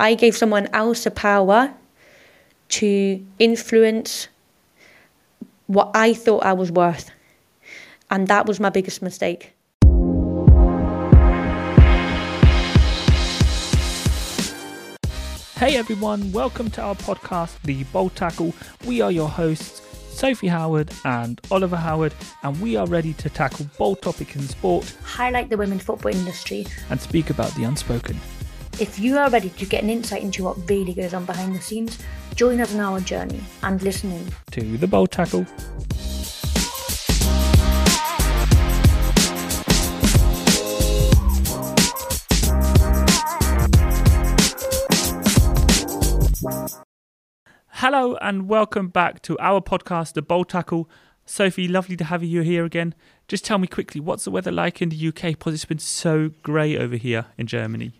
I gave someone else the power to influence what I thought I was worth. And that was my biggest mistake. Hey everyone, welcome to our podcast, The Bold Tackle. We are your hosts, Sophie Howard and Oliver Howard, and we are ready to tackle bold topics in sport, Highlight the women's football industry. and speak about the unspoken. If you are ready to get an insight into what really goes on behind the scenes, join us on our journey and listen in. To the Bold Tackle. Hello and welcome back to our podcast, The Bold Tackle. Sophie, lovely to have you here again. Just tell me quickly, what's the weather like in the UK? Because it's been so grey over here in Germany.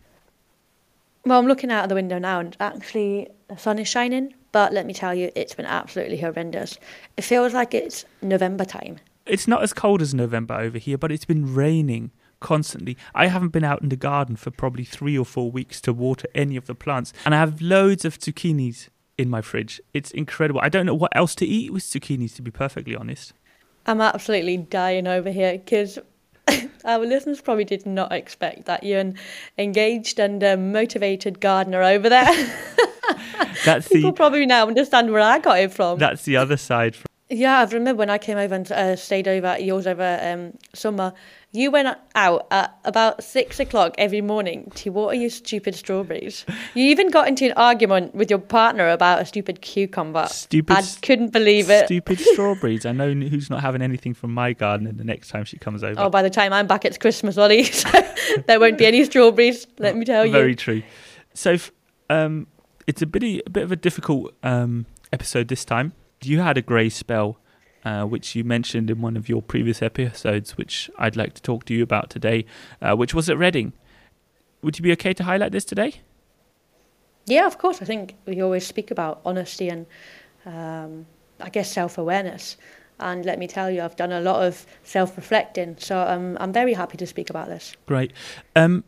Well, I'm looking out of the window now and actually the sun is shining, but let me tell you, it's been absolutely horrendous. It feels like it's November time. It's not as cold as November over here, but it's been raining constantly. I haven't been out in the garden for probably three or four weeks to water any of the plants, and I have loads of zucchinis in my fridge. It's incredible. I don't know what else to eat with zucchinis, to be perfectly honest. I'm absolutely dying over here because our listeners probably did not expect that you're an engaged and um, motivated gardener over there. That's People the probably now understand where I got it from. that's the other side. Yeah, I remember when I came over and uh, stayed over at yours over um, summer. You went out at about six o'clock every morning to water your stupid strawberries. You even got into an argument with your partner about a stupid cucumber. Stupid I couldn't believe it. Stupid strawberries. I know who's not having anything from my garden the next time she comes over. Oh, by the time I'm back, it's Christmas, Ollie. So there won't be any strawberries. Let me tell you. Very true. So, um, it's a bit of, a bit of a difficult um, episode this time. You had a grey spell, uh, which you mentioned in one of your previous episodes, which I'd like to talk to you about today, uh, which was at Reading. Would you be okay to highlight this today? Yeah, of course. I think we always speak about honesty and, um, I guess, self awareness. And let me tell you, I've done a lot of self reflecting. So um, I'm very happy to speak about this. Great. Um,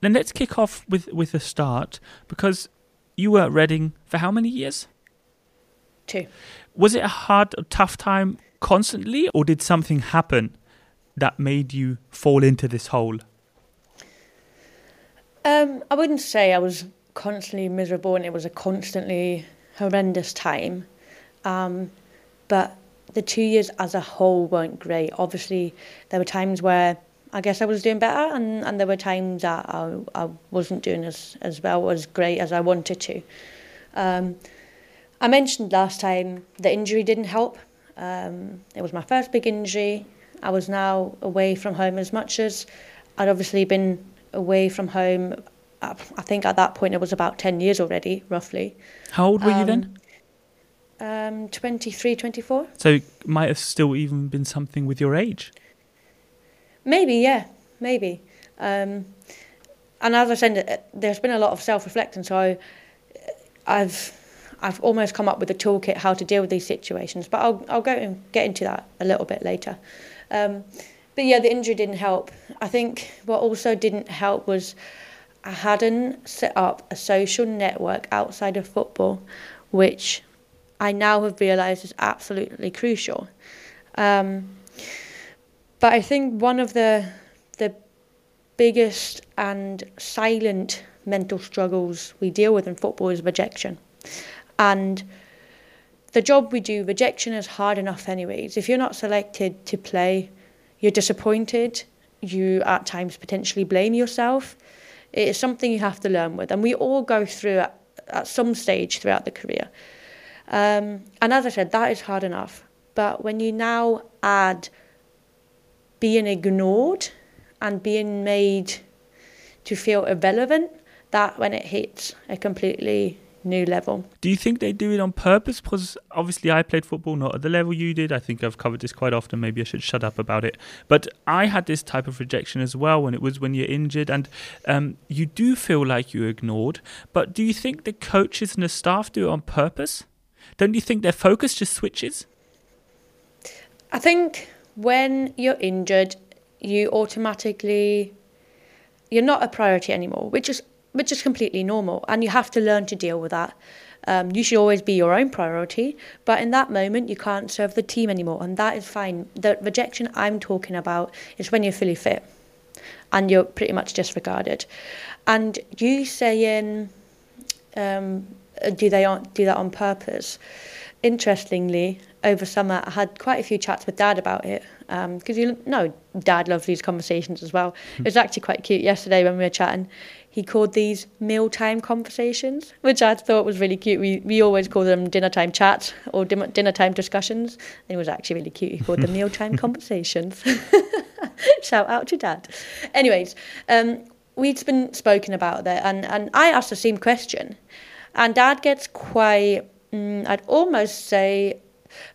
then let's kick off with with a start because you were at Reading for how many years? Two. Was it a hard, tough time constantly, or did something happen that made you fall into this hole? Um, I wouldn't say I was constantly miserable and it was a constantly horrendous time. Um, but the two years as a whole weren't great. Obviously, there were times where I guess I was doing better, and, and there were times that I, I wasn't doing as, as well, as great as I wanted to. Um, I mentioned last time the injury didn't help. Um, it was my first big injury. I was now away from home as much as I'd obviously been away from home. I I think at that point it was about 10 years already, roughly. How old were you then? Um, 23, 24? So it might have still even been something with your age. Maybe, yeah, maybe. Um, and as I said, uh, there's been a lot of self-reflecting, so I've I've almost come up with a toolkit how to deal with these situations. But I'll I'll go and get into that a little bit later. Um, but yeah, the injury didn't help. I think what also didn't help was I hadn't set up a social network outside of football, which I now have realised is absolutely crucial. Um, but I think one of the the biggest and silent mental struggles we deal with in football is rejection. And the job we do, rejection is hard enough anyways. If you're not selected to play, you're disappointed, you at times potentially blame yourself. It is something you have to learn with. And we all go through it at some stage throughout the career. Um, and as I said, that is hard enough. But when you now add being ignored and being made to feel irrelevant, that when it hits it completely new level. Do you think they do it on purpose? Because obviously I played football not at the level you did. I think I've covered this quite often. Maybe I should shut up about it. But I had this type of rejection as well when it was when you're injured and um, you do feel like you're ignored. But do you think the coaches and the staff do it on purpose? Don't you think their focus just switches? I think when you're injured, you automatically you're not a priority anymore, which is which is completely normal, and you have to learn to deal with that. Um, you should always be your own priority, but in that moment, you can't serve the team anymore, and that is fine. The rejection I'm talking about is when you're fully fit and you're pretty much disregarded. And you saying, um, do they do that on purpose? Interestingly, over summer, I had quite a few chats with Dad about it because um, you know, Dad loves these conversations as well. it was actually quite cute yesterday when we were chatting he called these mealtime conversations, which I thought was really cute. We we always call them dinner time chats or dinner time discussions. And it was actually really cute. He called them mealtime conversations. Shout out to Dad. Anyways, um, we'd been spoken about that, and, and I asked the same question. And Dad gets quite, mm, I'd almost say,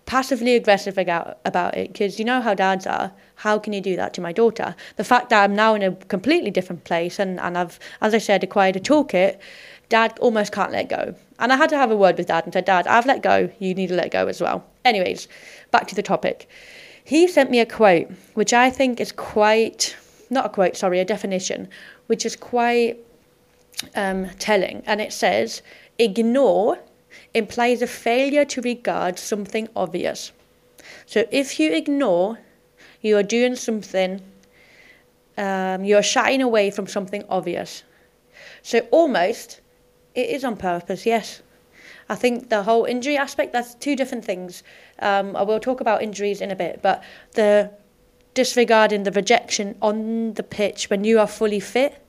passively aggressive about, it because you know how dads are. How can you do that to my daughter? The fact that I'm now in a completely different place and, and I've, as I said, acquired a toolkit, dad almost can't let go. And I had to have a word with dad and said, Dad, I've let go, you need to let go as well. Anyways, back to the topic. He sent me a quote, which I think is quite, not a quote, sorry, a definition, which is quite um, telling. And it says, ignore implies a failure to regard something obvious. So if you ignore, you are doing something, um, you're shying away from something obvious. So almost, it is on purpose, yes. I think the whole injury aspect, that's two different things. Um, I will talk about injuries in a bit, but the disregarding the rejection on the pitch when you are fully fit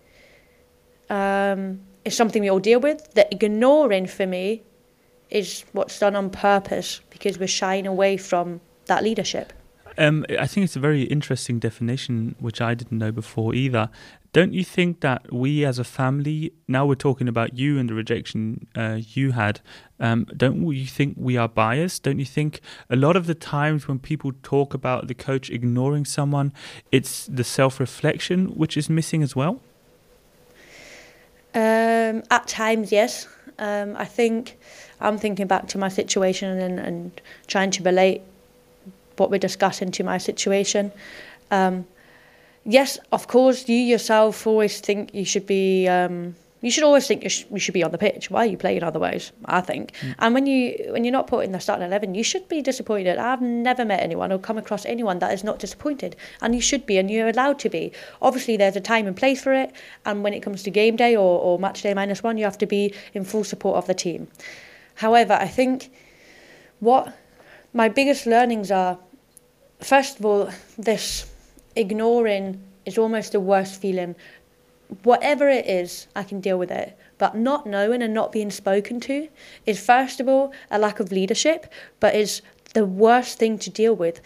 um, is something we all deal with. The ignoring for me is what's done on purpose because we're shying away from that leadership. Um, I think it's a very interesting definition, which I didn't know before either. Don't you think that we as a family, now we're talking about you and the rejection uh, you had, um, don't you think we are biased? Don't you think a lot of the times when people talk about the coach ignoring someone, it's the self reflection which is missing as well? Um, at times, yes. Um, I think I'm thinking back to my situation and, and trying to relate what we're discussing to my situation. Um, yes, of course, you yourself always think you should be. Um, you should always think you, sh- you, should be on the pitch. Why are you playing otherwise? I think. Mm. And when you when you're not put in the starting eleven, you should be disappointed. I've never met anyone or come across anyone that is not disappointed, and you should be, and you're allowed to be. Obviously, there's a time and place for it, and when it comes to game day or, or match day minus one, you have to be in full support of the team. However, I think what my biggest learnings are first of all, this ignoring is almost the worst feeling. Whatever it is, I can deal with it. But not knowing and not being spoken to is, first of all, a lack of leadership, but is the worst thing to deal with.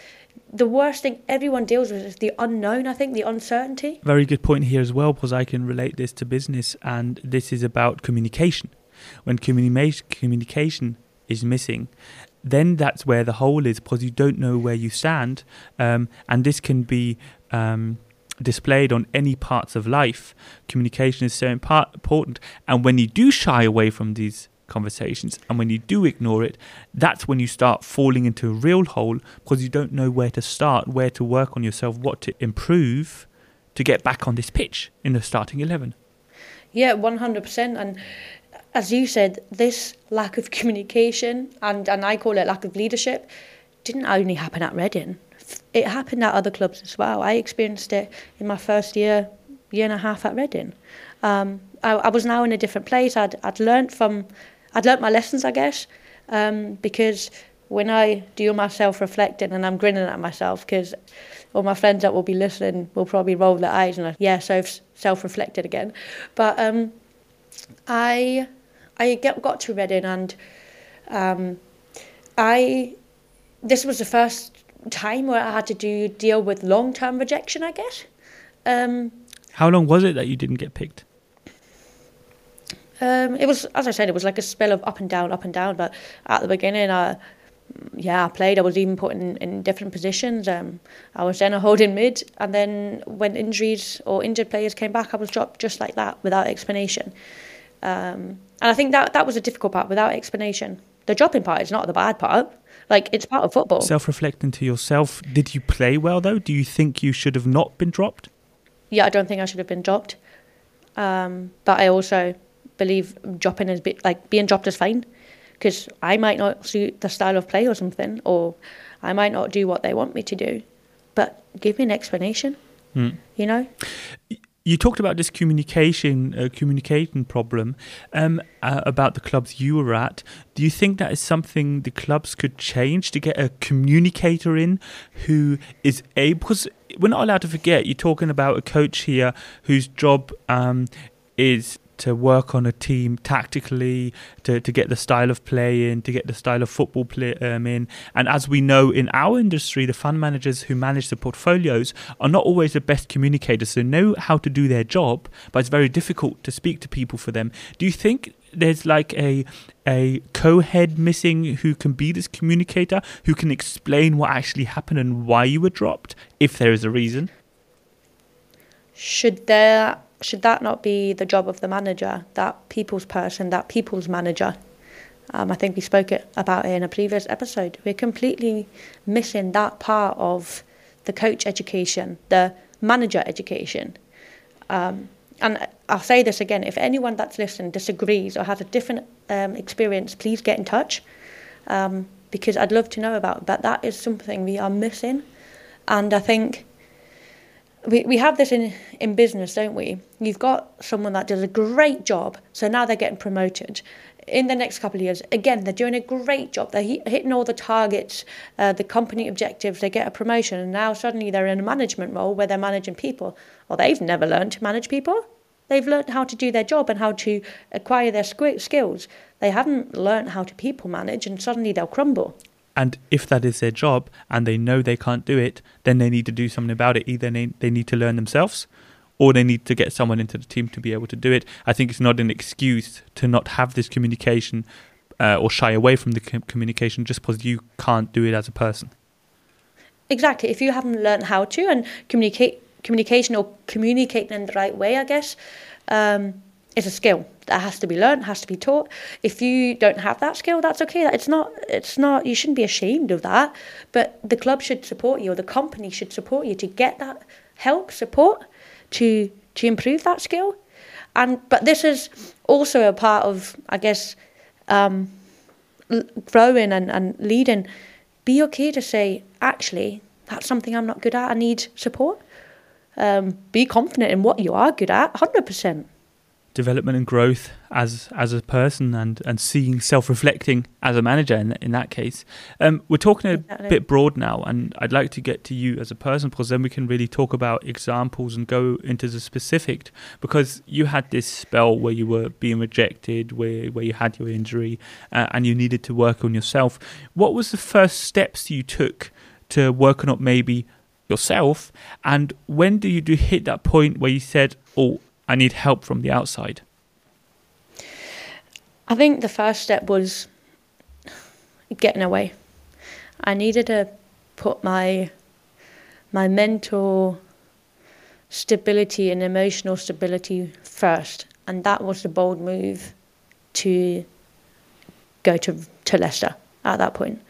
The worst thing everyone deals with is the unknown, I think, the uncertainty. Very good point here as well, because I can relate this to business, and this is about communication. When communi- communication is missing, then that's where the hole is because you don't know where you stand. Um, and this can be um, displayed on any parts of life. Communication is so important. And when you do shy away from these conversations and when you do ignore it, that's when you start falling into a real hole because you don't know where to start, where to work on yourself, what to improve to get back on this pitch in the starting 11. Yeah, 100%. And as you said, this lack of communication and, and I call it lack of leadership didn't only happen at Reading. It happened at other clubs as well. I experienced it in my first year, year and a half at Reading. Um, I, I was now in a different place. I'd, I'd learned from, I'd learned my lessons, I guess, um, because when I do my self-reflecting and I'm grinning at myself because all my friends that will be listening will probably roll their eyes and like, yeah, so I've self-reflected again. But um, I I get, got to Reading and um, I this was the first time where I had to do deal with long term rejection. I guess. Um, How long was it that you didn't get picked? Um, it was, as I said, it was like a spell of up and down, up and down. But at the beginning, I, yeah, I played. I was even put in, in different positions. Um, I was then a holding mid, and then when injuries or injured players came back, I was dropped just like that without explanation. Um, and I think that that was a difficult part without explanation. The dropping part is not the bad part. Like it's part of football. Self-reflecting to yourself, did you play well though? Do you think you should have not been dropped? Yeah, I don't think I should have been dropped. Um, but I also believe dropping is like being dropped is fine because I might not suit the style of play or something, or I might not do what they want me to do. But give me an explanation. Mm. You know. You talked about this communication uh, communication problem um, uh, about the clubs you were at. Do you think that is something the clubs could change to get a communicator in who is able? Because we're not allowed to forget. You're talking about a coach here whose job um, is to work on a team tactically, to, to get the style of play in, to get the style of football play um, in. And as we know in our industry, the fund managers who manage the portfolios are not always the best communicators. They know how to do their job, but it's very difficult to speak to people for them. Do you think there's like a a co-head missing who can be this communicator, who can explain what actually happened and why you were dropped, if there is a reason? Should there should that not be the job of the manager, that people's person, that people's manager? Um, I think we spoke about it in a previous episode. We're completely missing that part of the coach education, the manager education. Um, and I'll say this again if anyone that's listening disagrees or has a different um, experience, please get in touch um, because I'd love to know about. But that is something we are missing. And I think we, we have this in, in business, don't we? You've got someone that does a great job, so now they're getting promoted. In the next couple of years, again, they're doing a great job. They're hitting all the targets, uh, the company objectives, they get a promotion, and now suddenly they're in a management role where they're managing people. Well, they've never learned to manage people. They've learned how to do their job and how to acquire their skills. They haven't learned how to people manage, and suddenly they'll crumble. And if that is their job and they know they can't do it, then they need to do something about it. Either they, they need to learn themselves or they need to get someone into the team to be able to do it. I think it's not an excuse to not have this communication uh, or shy away from the com- communication just because you can't do it as a person. Exactly. If you haven't learned how to and communicate communication or communicating in the right way, I guess, um, is a skill that has to be learned, has to be taught. If you don't have that skill, that's okay. It's not. It's not. You shouldn't be ashamed of that. But the club should support you, or the company should support you to get that help, support to to improve that skill. And but this is also a part of, I guess, um, growing and, and leading. Be okay to say, actually, that's something I'm not good at. I need support. Um, be confident in what you are good at, hundred percent development and growth as as a person and and seeing self reflecting as a manager in in that case. Um, we're talking a exactly. bit broad now, and I'd like to get to you as a person because then we can really talk about examples and go into the specific. Because you had this spell where you were being rejected, where where you had your injury, uh, and you needed to work on yourself. What was the first steps you took to work on up maybe yourself and when do you do hit that point where you said oh I need help from the outside? I think the first step was getting away. I needed to put my my mental stability and emotional stability first, and that was the bold move to go to to Leicester at that point.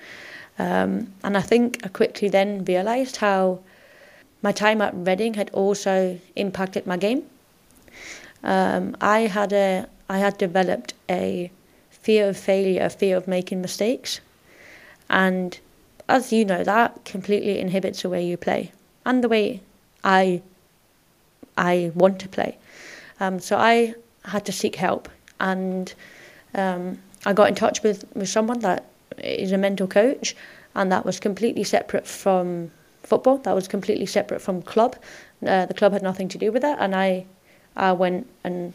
Um, and I think I quickly then realised how my time at Reading had also impacted my game um, I had a I had developed a fear of failure, a fear of making mistakes, and as you know, that completely inhibits the way you play and the way I I want to play. Um, so I had to seek help, and um, I got in touch with, with someone that is a mental coach, and that was completely separate from football. That was completely separate from club. Uh, the club had nothing to do with that, and I I went and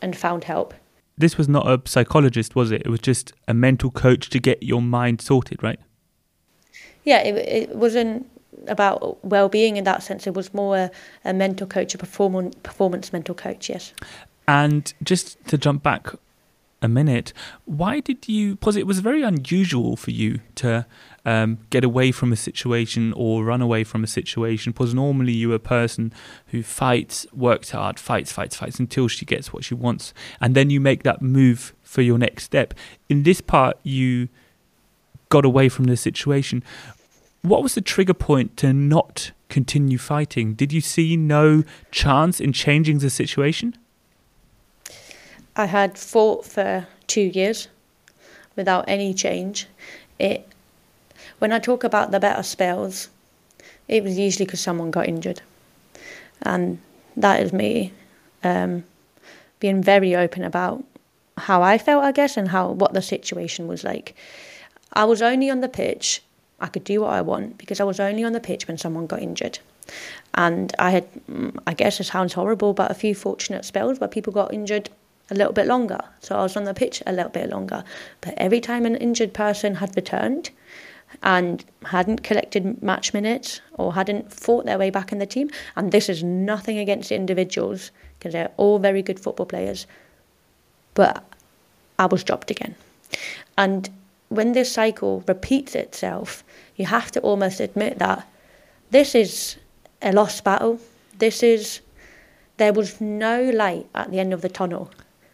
and found help. This was not a psychologist, was it? It was just a mental coach to get your mind sorted, right? Yeah, it, it wasn't about well-being in that sense. It was more a, a mental coach, a performance performance mental coach. Yes. And just to jump back a minute, why did you? Because it was very unusual for you to um, get away from a situation or run away from a situation. Because normally you're a person who fights, works hard, fights, fights, fights until she gets what she wants, and then you make that move for your next step. In this part, you got away from the situation. What was the trigger point to not continue fighting? Did you see no chance in changing the situation? I had fought for two years without any change. It when I talk about the better spells, it was usually because someone got injured, and that is me um, being very open about how I felt, I guess, and how what the situation was like. I was only on the pitch. I could do what I want because I was only on the pitch when someone got injured. And I had, mm, I guess it sounds horrible, but a few fortunate spells where people got injured a little bit longer. So I was on the pitch a little bit longer. But every time an injured person had returned and hadn't collected match minutes or hadn't fought their way back in the team, and this is nothing against individuals because they're all very good football players, but I was dropped again. And when this cycle repeats itself, you have to almost admit that this is a lost battle. This is there was no light at the end of the tunnel.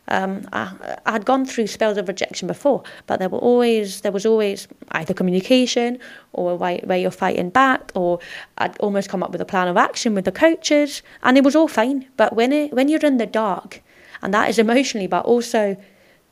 Um, I, had gone through spells of rejection before, but there were always there was always either communication or where, where you're fighting back, or I'd almost come up with a plan of action with the coaches, and it was all fine. But when it when you're in the dark, and that is emotionally, but also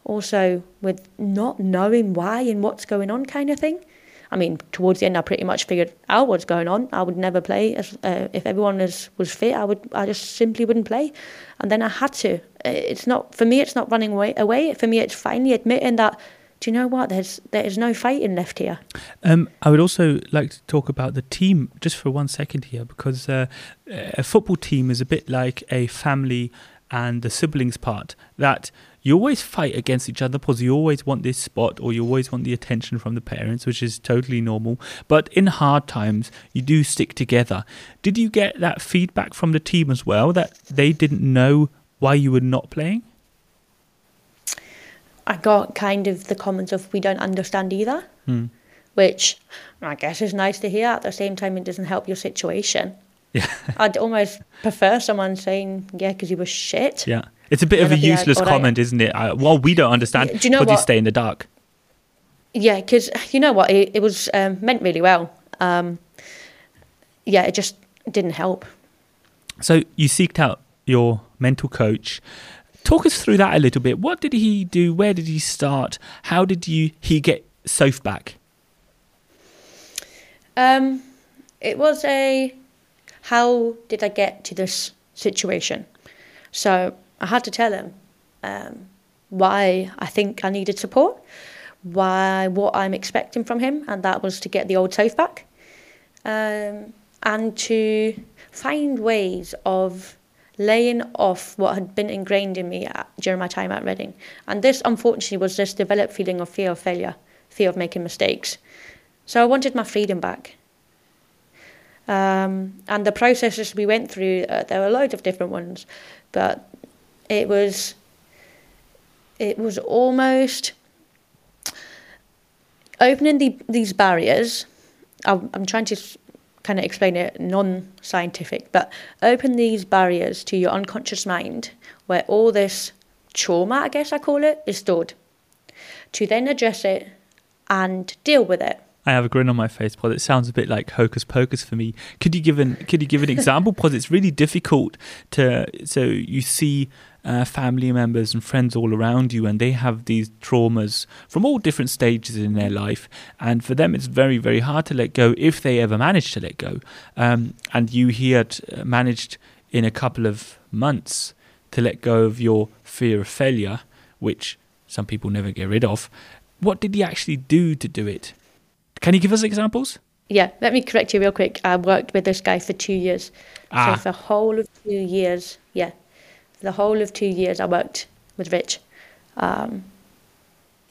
also with not knowing why and what's going on, kind of thing. I mean, towards the end, I pretty much figured out what's going on. I would never play as, uh, if everyone was, was fit. I would, I just simply wouldn't play, and then I had to. It's not for me. It's not running away. Away for me, it's finally admitting that. Do you know what? There's there is no fighting left here. Um, I would also like to talk about the team just for one second here, because uh, a football team is a bit like a family and the siblings part. That you always fight against each other because you always want this spot or you always want the attention from the parents, which is totally normal. But in hard times, you do stick together. Did you get that feedback from the team as well that they didn't know why you were not playing? I got kind of the comments of we don't understand either, hmm. which I guess is nice to hear. At the same time, it doesn't help your situation. Yeah. I'd almost prefer someone saying, yeah, because you were shit. Yeah. It's a bit of a useless like, comment, isn't it? I, well, we don't understand. Do you know what? you stay in the dark? Yeah, because you know what? It, it was um, meant really well. Um, yeah, it just didn't help. So you seeked out your mental coach. Talk us through that a little bit. What did he do? Where did he start? How did you he get Soph back? Um, it was a how did I get to this situation? So I had to tell him um, why I think I needed support, why what I'm expecting from him, and that was to get the old self back, um, and to find ways of laying off what had been ingrained in me at, during my time at Reading. And this, unfortunately, was this developed feeling of fear of failure, fear of making mistakes. So I wanted my freedom back. Um, and the processes we went through, uh, there were loads of different ones, but it was it was almost opening the, these barriers. I'm, I'm trying to kind of explain it non-scientific, but open these barriers to your unconscious mind, where all this trauma, I guess I call it, is stored, to then address it and deal with it. I have a grin on my face because it sounds a bit like hocus pocus for me. Could you give an Could you give an example? because it's really difficult to. So you see uh, family members and friends all around you, and they have these traumas from all different stages in their life, and for them it's very very hard to let go if they ever manage to let go. Um, and you here uh, managed in a couple of months to let go of your fear of failure, which some people never get rid of. What did you actually do to do it? Can you give us examples? Yeah, let me correct you real quick. I worked with this guy for two years. Ah. So for the whole of two years, yeah, the whole of two years, I worked with Rich. Um,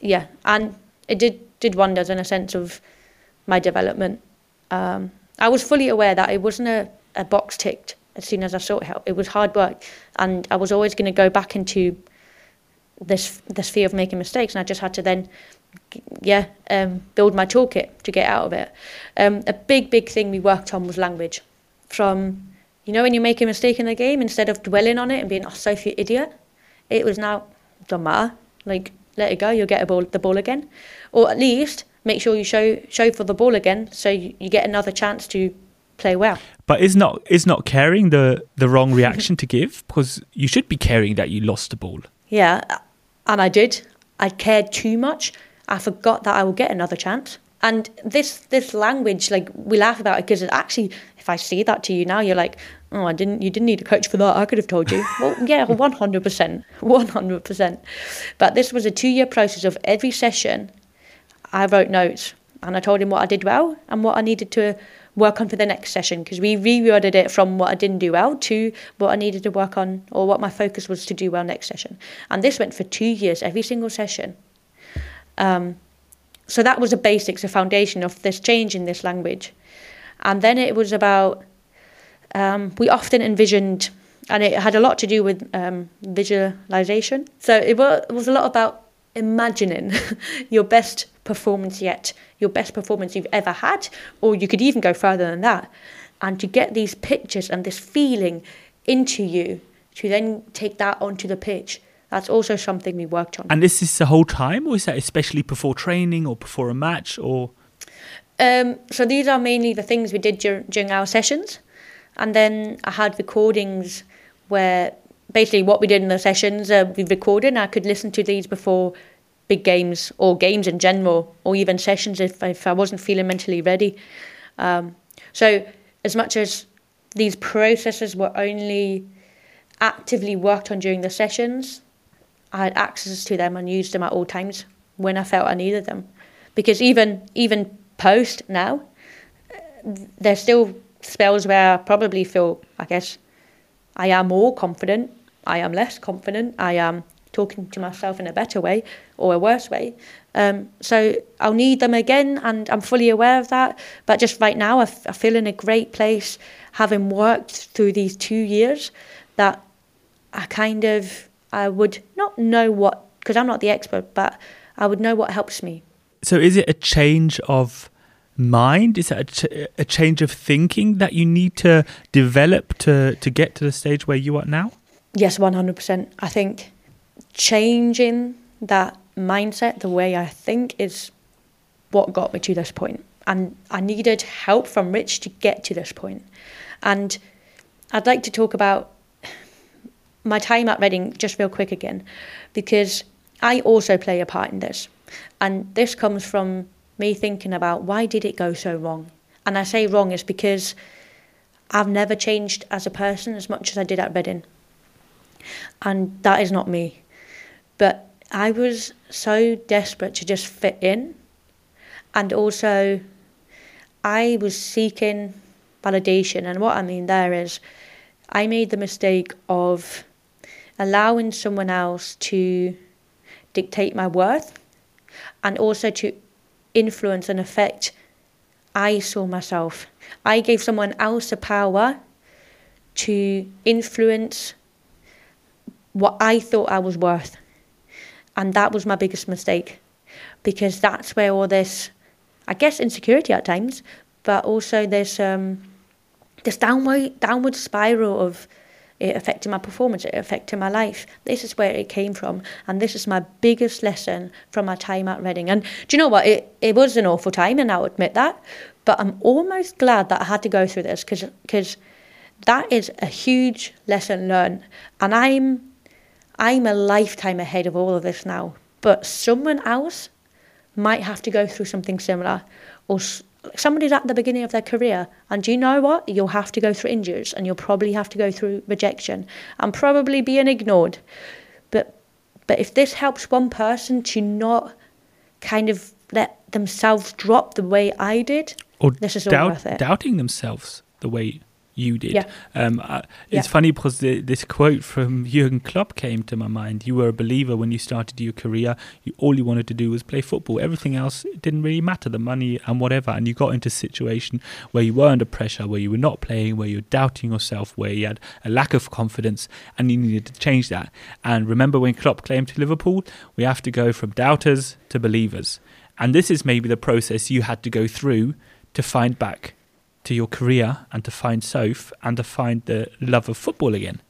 yeah, and it did did wonders in a sense of my development. Um, I was fully aware that it wasn't a, a box ticked as soon as I sought help. It was hard work, and I was always going to go back into this this fear of making mistakes, and I just had to then yeah, um, build my toolkit to get out of it. Um, a big, big thing we worked on was language. From, you know, when you make a mistake in the game, instead of dwelling on it and being, oh, Sophie, idiot, it was now, don't matter, like, let it go, you'll get a ball, the ball again. Or at least make sure you show show for the ball again so you, you get another chance to play well. But is not is not caring the the wrong reaction to give because you should be caring that you lost the ball. Yeah, and I did. I cared too much. I forgot that I will get another chance. And this this language, like we laugh about it because it actually, if I say that to you now, you're like, oh, I didn't, you didn't need a coach for that. I could have told you. well, yeah, one hundred percent, one hundred percent. But this was a two year process of every session. I wrote notes and I told him what I did well and what I needed to work on for the next session because we reworded it from what I didn't do well to what I needed to work on or what my focus was to do well next session. And this went for two years, every single session. Um, so that was the basics, the foundation of this change in this language. And then it was about, um, we often envisioned, and it had a lot to do with um, visualization. So it was, it was a lot about imagining your best performance yet, your best performance you've ever had, or you could even go further than that. And to get these pictures and this feeling into you, to then take that onto the pitch that's also something we worked on. And this is the whole time, or is that especially before training or before a match, or? Um, so these are mainly the things we did dur- during our sessions, and then I had recordings where basically what we did in the sessions uh, we recorded, and I could listen to these before big games or games in general, or even sessions if if I wasn't feeling mentally ready. Um, so as much as these processes were only actively worked on during the sessions, I had access to them and used them at all times when I felt I needed them. Because even even post now, there's still spells where I probably feel, I guess, I am more confident, I am less confident, I am talking to myself in a better way or a worse way. Um, so I'll need them again, and I'm fully aware of that. But just right now, I, f- I feel in a great place, having worked through these two years, that I kind of I would not know what, because I'm not the expert, but I would know what helps me. So is it a change of mind? Is that a, ch- a change of thinking that you need to develop to, to get to the stage where you are now? Yes, 100%. I think changing that mindset, the way I think, is what got me to this point. And I needed help from Rich to get to this point. And I'd like to talk about my time at Reading, just real quick again, because I also play a part in this. And this comes from me thinking about why did it go so wrong? And I say wrong is because I've never changed as a person as much as I did at Reading. And that is not me. But I was so desperate to just fit in. And also, I was seeking validation. And what I mean there is, I made the mistake of allowing someone else to dictate my worth and also to influence and affect I saw myself. I gave someone else the power to influence what I thought I was worth. And that was my biggest mistake because that's where all this, I guess, insecurity at times, but also this um, this downward downward spiral of it affected my performance, it affected my life. This is where it came from, and this is my biggest lesson from my time at Reading. And do you know what? It, it was an awful time, and I'll admit that, but I'm almost glad that I had to go through this because that is a huge lesson learned. And I'm, I'm a lifetime ahead of all of this now, but someone else might have to go through something similar or somebody's at the beginning of their career and do you know what? You'll have to go through injuries and you'll probably have to go through rejection and probably being ignored. But but if this helps one person to not kind of let themselves drop the way I did or this is doubt, all worth it. doubting themselves the way you did. Yeah. Um, uh, it's yeah. funny because the, this quote from Jurgen Klopp came to my mind. You were a believer when you started your career. You, all you wanted to do was play football. Everything else didn't really matter, the money and whatever. And you got into a situation where you were under pressure, where you were not playing, where you were doubting yourself, where you had a lack of confidence, and you needed to change that. And remember when Klopp came to Liverpool? We have to go from doubters to believers. And this is maybe the process you had to go through to find back to your career and to find Soph and to find the love of football again?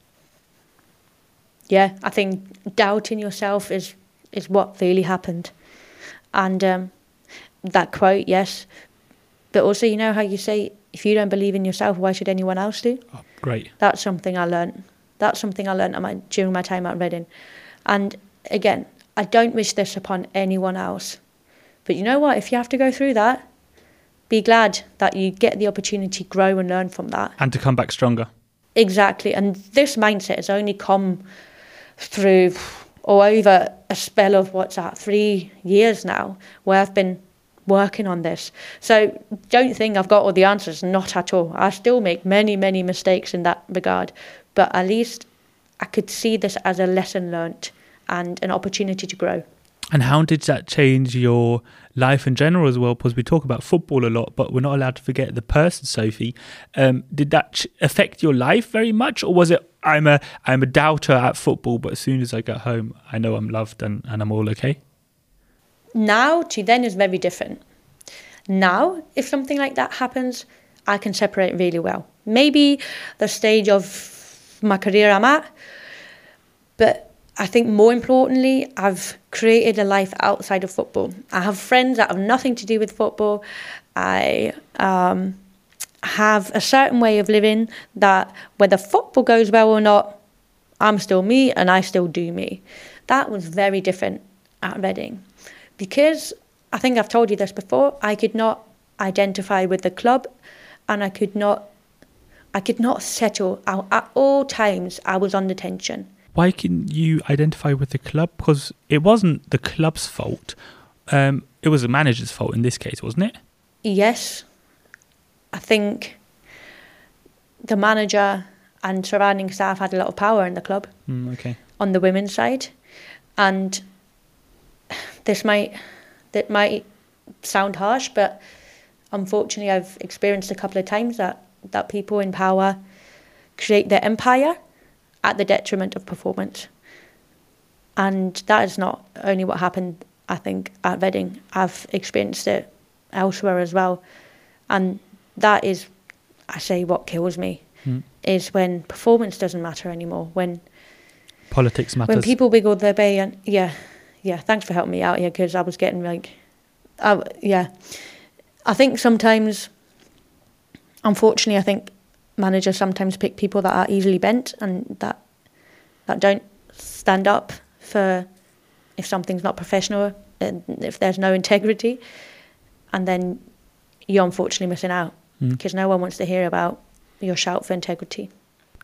Yeah, I think doubting yourself is is what really happened, and um, that quote, yes, but also you know how you say if you don't believe in yourself, why should anyone else do? Oh, great. That's something I learned. That's something I learned my, during my time at Reading, And again, I don't wish this upon anyone else. But you know what? If you have to go through that, be glad that you get the opportunity to grow and learn from that. And to come back stronger. Exactly. And this mindset has only come through or over a spell of what's that, three years now, where I've been working on this. So don't think I've got all the answers, not at all. I still make many, many mistakes in that regard. But at least I could see this as a lesson learnt and an opportunity to grow. And how did that change your life in general as well? Because we talk about football a lot, but we're not allowed to forget the person, Sophie. Um, did that ch- affect your life very much, or was it I'm a I'm a doubter at football, but as soon as I get home, I know I'm loved and, and I'm all okay? Now to then is very different. Now, if something like that happens, I can separate really well. Maybe the stage of my career I'm at, but I think more importantly, I've created a life outside of football. I have friends that have nothing to do with football. I um, have a certain way of living that whether football goes well or not, I'm still me and I still do me. That was very different at Reading because I think I've told you this before. I could not identify with the club, and I could not, I could not settle. At all times, I was under tension why can you identify with the club? Because it wasn't the club's fault. Um, it was the manager's fault in this case, wasn't it? Yes. I think the manager and surrounding staff had a lot of power in the club. Mm, okay. On the women's side, and this might that might sound harsh, but unfortunately, I've experienced a couple of times that that people in power create their empire at the detriment of performance. And that is not only what happened, I think, at Reading. I've experienced it elsewhere as well. And that is, I say, what kills me mm. is when performance doesn't matter anymore. When politics matters. When people wiggle their bay and yeah, yeah. Thanks for helping me out here because I was getting like, uh, yeah. I think sometimes, unfortunately, I think managers sometimes pick people that are easily bent and that that don't stand up for if something's not professional and if there's no integrity and then you're unfortunately missing out because mm. no one wants to hear about your shout for integrity.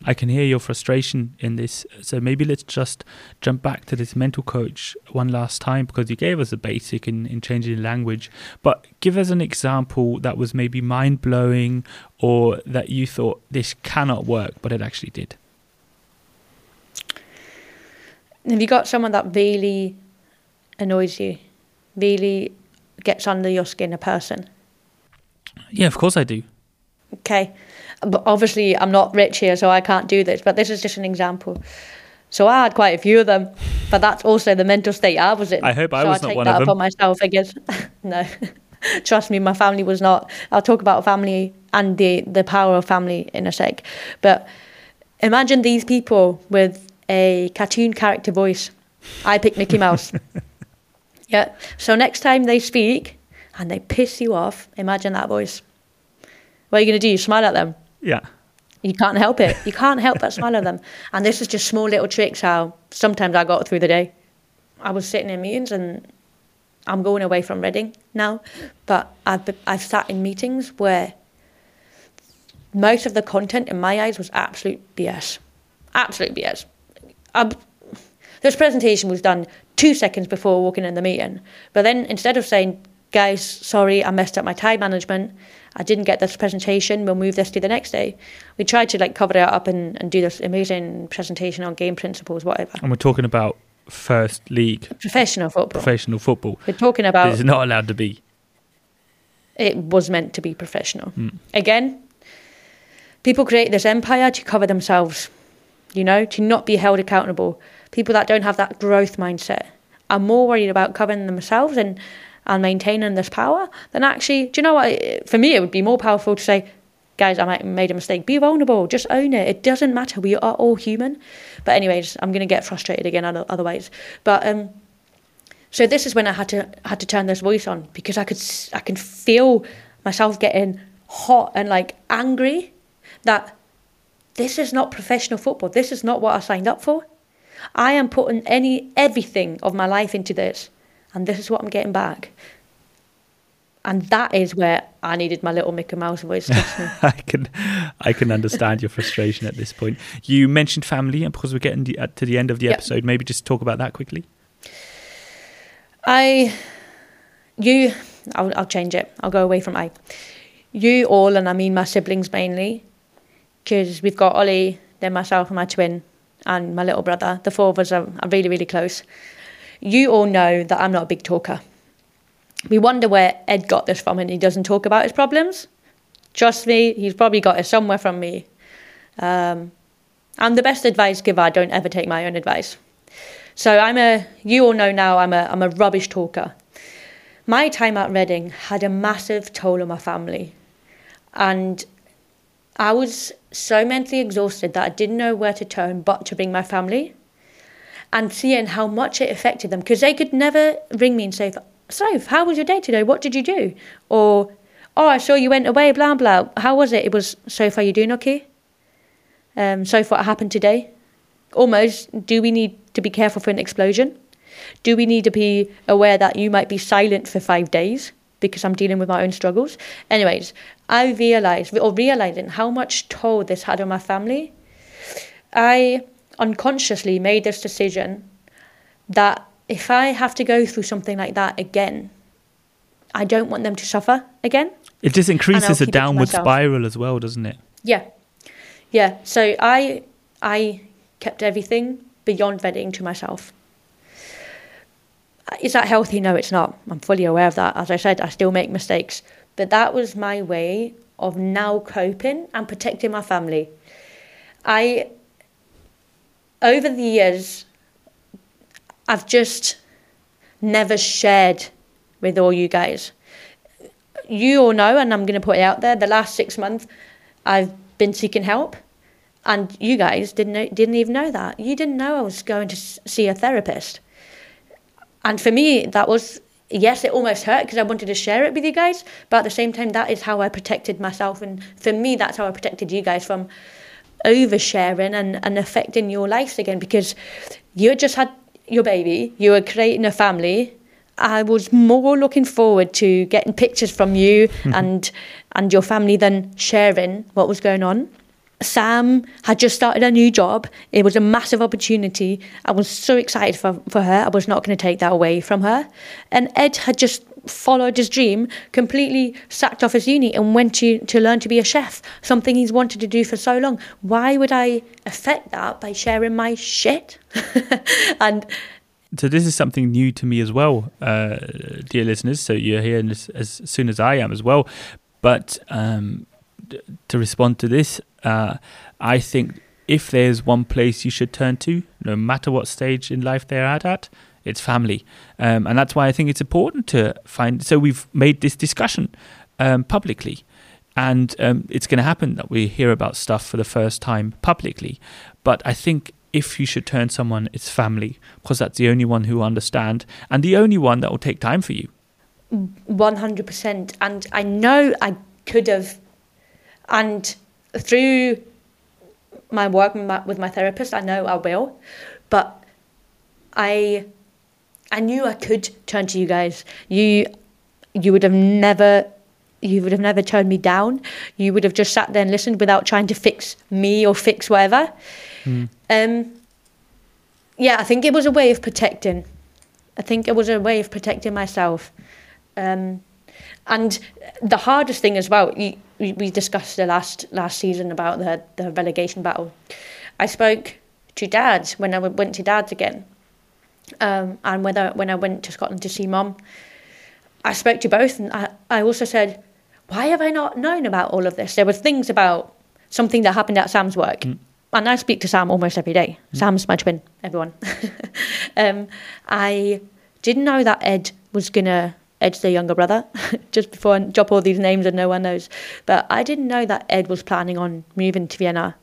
I can hear your frustration in this. So maybe let's just jump back to this mental coach one last time because you gave us a basic in, in changing language. But give us an example that was maybe mind blowing or that you thought this cannot work, but it actually did. Have you got someone that really annoys you, really gets under your skin, a person? Yeah, of course I do. Okay but obviously I'm not Rich here, so I can't do this. But this is just an example. So I had quite a few of them, but that's also the mental state I was in. I hope I so was I not one of them. upon myself, I guess. no, trust me, my family was not. I'll talk about family and the the power of family in a sec. But imagine these people with a cartoon character voice. I pick Mickey Mouse. yeah. So next time they speak and they piss you off, imagine that voice. What are you going to do? You smile at them. Yeah. You can't help it. You can't help but smile at them. And this is just small little tricks how sometimes I got through the day. I was sitting in meetings and I'm going away from Reading now, but I've, I've sat in meetings where most of the content in my eyes was absolute BS. Absolute BS. I, this presentation was done two seconds before walking in the meeting. But then instead of saying, guys, sorry, I messed up my time management, I didn't get this presentation. We'll move this to the next day. We tried to like cover it up and, and do this amazing presentation on game principles, whatever. And we're talking about first league professional football. Professional football. We're talking about. It's not allowed to be. It was meant to be professional. Mm. Again, people create this empire to cover themselves. You know, to not be held accountable. People that don't have that growth mindset are more worried about covering themselves and and maintaining this power, then actually, do you know what? For me, it would be more powerful to say, guys, I made a mistake. Be vulnerable. Just own it. It doesn't matter. We are all human. But anyways, I'm going to get frustrated again otherwise. But um, so this is when I had to had to turn this voice on because I could I can feel myself getting hot and like angry that this is not professional football. This is not what I signed up for. I am putting any everything of my life into this, and this is what I'm getting back. And that is where I needed my little Mickey Mouse voice. I can, I can understand your frustration at this point. You mentioned family, and because we're getting the, uh, to the end of the Yep. episode, maybe just talk about that quickly. I, you, I'll, I'll change it. I'll go away from I. You all, and I mean my siblings mainly, because we've got Ollie, then myself and my twin, and my little brother. The four of us are, are really, really close. You all know that I'm not a big talker. We wonder where Ed got this from, and he doesn't talk about his problems. Trust me, he's probably got it somewhere from me. Um, I'm the best advice giver. I don't ever take my own advice. So I'm a. You all know now. I'm a. I'm a rubbish talker. My time at Reading had a massive toll on my family, and I was so mentally exhausted that I didn't know where to turn but to bring my family, and seeing how much it affected them because they could never ring me and say, "Soph, how was your day today? What did you do?" Or, "Oh, I saw you went away. Blah blah. How was it?" It was, "Soph, are you doing okay?" Um, Soph, what happened today? Almost, do we need to be careful for an explosion? Do we need to be aware that you might be silent for five days because I'm dealing with my own struggles? Anyways, I realized, or realizing how much toll this had on my family, I unconsciously made this decision that if I have to go through something like that again, I don't want them to suffer again. It just increases a keep it to downward spiral as well, doesn't it? Yeah, yeah. So I I kept everything beyond Reading to myself. Is that healthy? No, it's not. I'm fully aware of that. As I said, I still make mistakes, but that was my way of now coping and protecting my family. I over the years, I've just never shared with all you guys. You all know, and I'm going to put it out there. The last six months, I've been seeking help, and you guys didn't know, didn't even know that. You didn't know I was going to see a therapist, and for me, that was yes, it almost hurt because I wanted to share it with you guys, but at the same time, that is how I protected myself, and for me, that's how I protected you guys from oversharing and, and affecting your lives again because you had just had your baby, you were creating a family. I was more looking forward to getting pictures from you and and your family than sharing what was going on. Sam had just started a new job. It was a massive opportunity. I was so excited for, for her. I was not going to take that away from her. And Ed had just followed his dream, completely sacked off his uni and went to, to learn to be a chef, something he's wanted to do for so long. Why would I affect that by sharing my shit? and So this is something new to me as well, uh, dear listeners. So you're hearing this as soon as I am as well. But um, to respond to this, uh, I think if there's one place you should turn to, no matter what stage in life they're at, at it's family, um, and that's why I think it's important to find. So we've made this discussion um, publicly, and um, it's going to happen that we hear about stuff for the first time publicly. But I think if you should turn someone, it's family, because that's the only one who will understand and the only one that will take time for you. 100% and i know i could have and through my work with my therapist i know i will but i i knew i could turn to you guys. You you would have never you would have never turned me down. You would have just sat there and listened without trying to fix me or fix whatever. Um yeah i think it was a way of protecting. I think it was a way of protecting myself. Um, and the hardest thing as well, you, we discussed the last last season about the the relegation battle. I spoke to Dad when I went to Dad's again, um, and whether when I went to Scotland to see Mum, I spoke to both, and I, I also said, why have I not known about all of this? There were things about something that happened at Sam's work. And I speak to Sam almost every day. Sam's my twin, everyone. um, I didn't know that Ed was going to, Ed's the younger brother, just before I drop all these names and no one knows. But I didn't know that Ed was planning on moving to Vienna.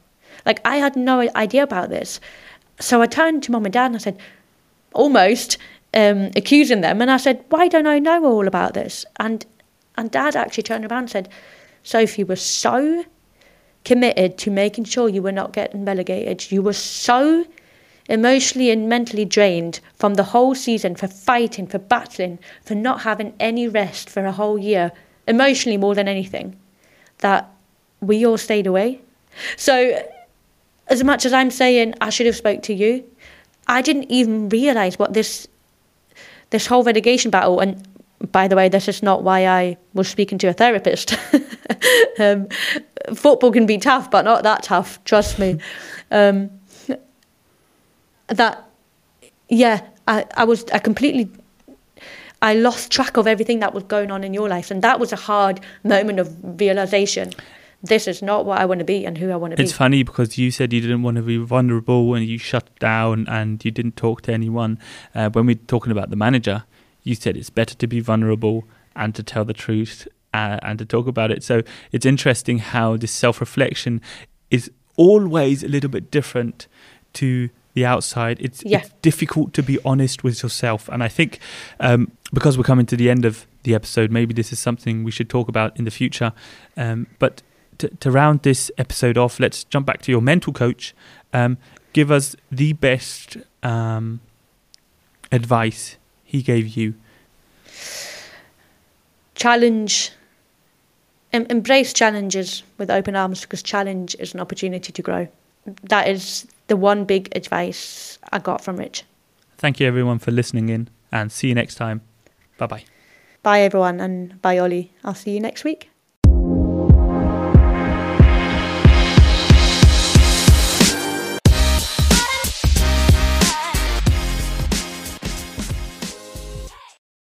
Like, I had no idea about this. So I turned to mum and dad and I said, almost um, accusing them. And I said, why don't I know all about this? And, and dad actually turned around and said, Sophie was so committed to making sure you were not getting relegated. You were so emotionally and mentally drained from the whole season for fighting, for battling, for not having any rest for a whole year, emotionally more than anything, that we all stayed away. So as much as I'm saying I should have spoke to you, I didn't even realise what this this whole relegation battle and by the way, this is not why I was speaking to a therapist. um, football can be tough, but not that tough. Trust me. Um, that, yeah, I, I was I completely. I lost track of everything that was going on in your life, and that was a hard moment of realization this is not what I want to be and who I want to be. It's funny because you said you didn't want to be vulnerable and you shut down and you didn't talk to anyone. Uh, when we're talking about the manager, you said it's better to be vulnerable and to tell the truth uh, and to talk about it. So it's interesting how this self reflection is always a little bit different to the outside. It's, yeah. it's difficult to be honest with yourself. And I think um, because we're coming to the end of the episode, maybe this is something we should talk about in the future. Um, but to, to, round this episode off, let's jump back to your mental coach. Um, give us the best um, advice he gave you. Challenge. Em- embrace challenges with open arms because challenge is an opportunity to grow. That is the one big advice I got from Rich. Thank you, everyone, for listening in, and see you next time. Bye bye. Bye, everyone, and bye, Ollie. I'll see you next week.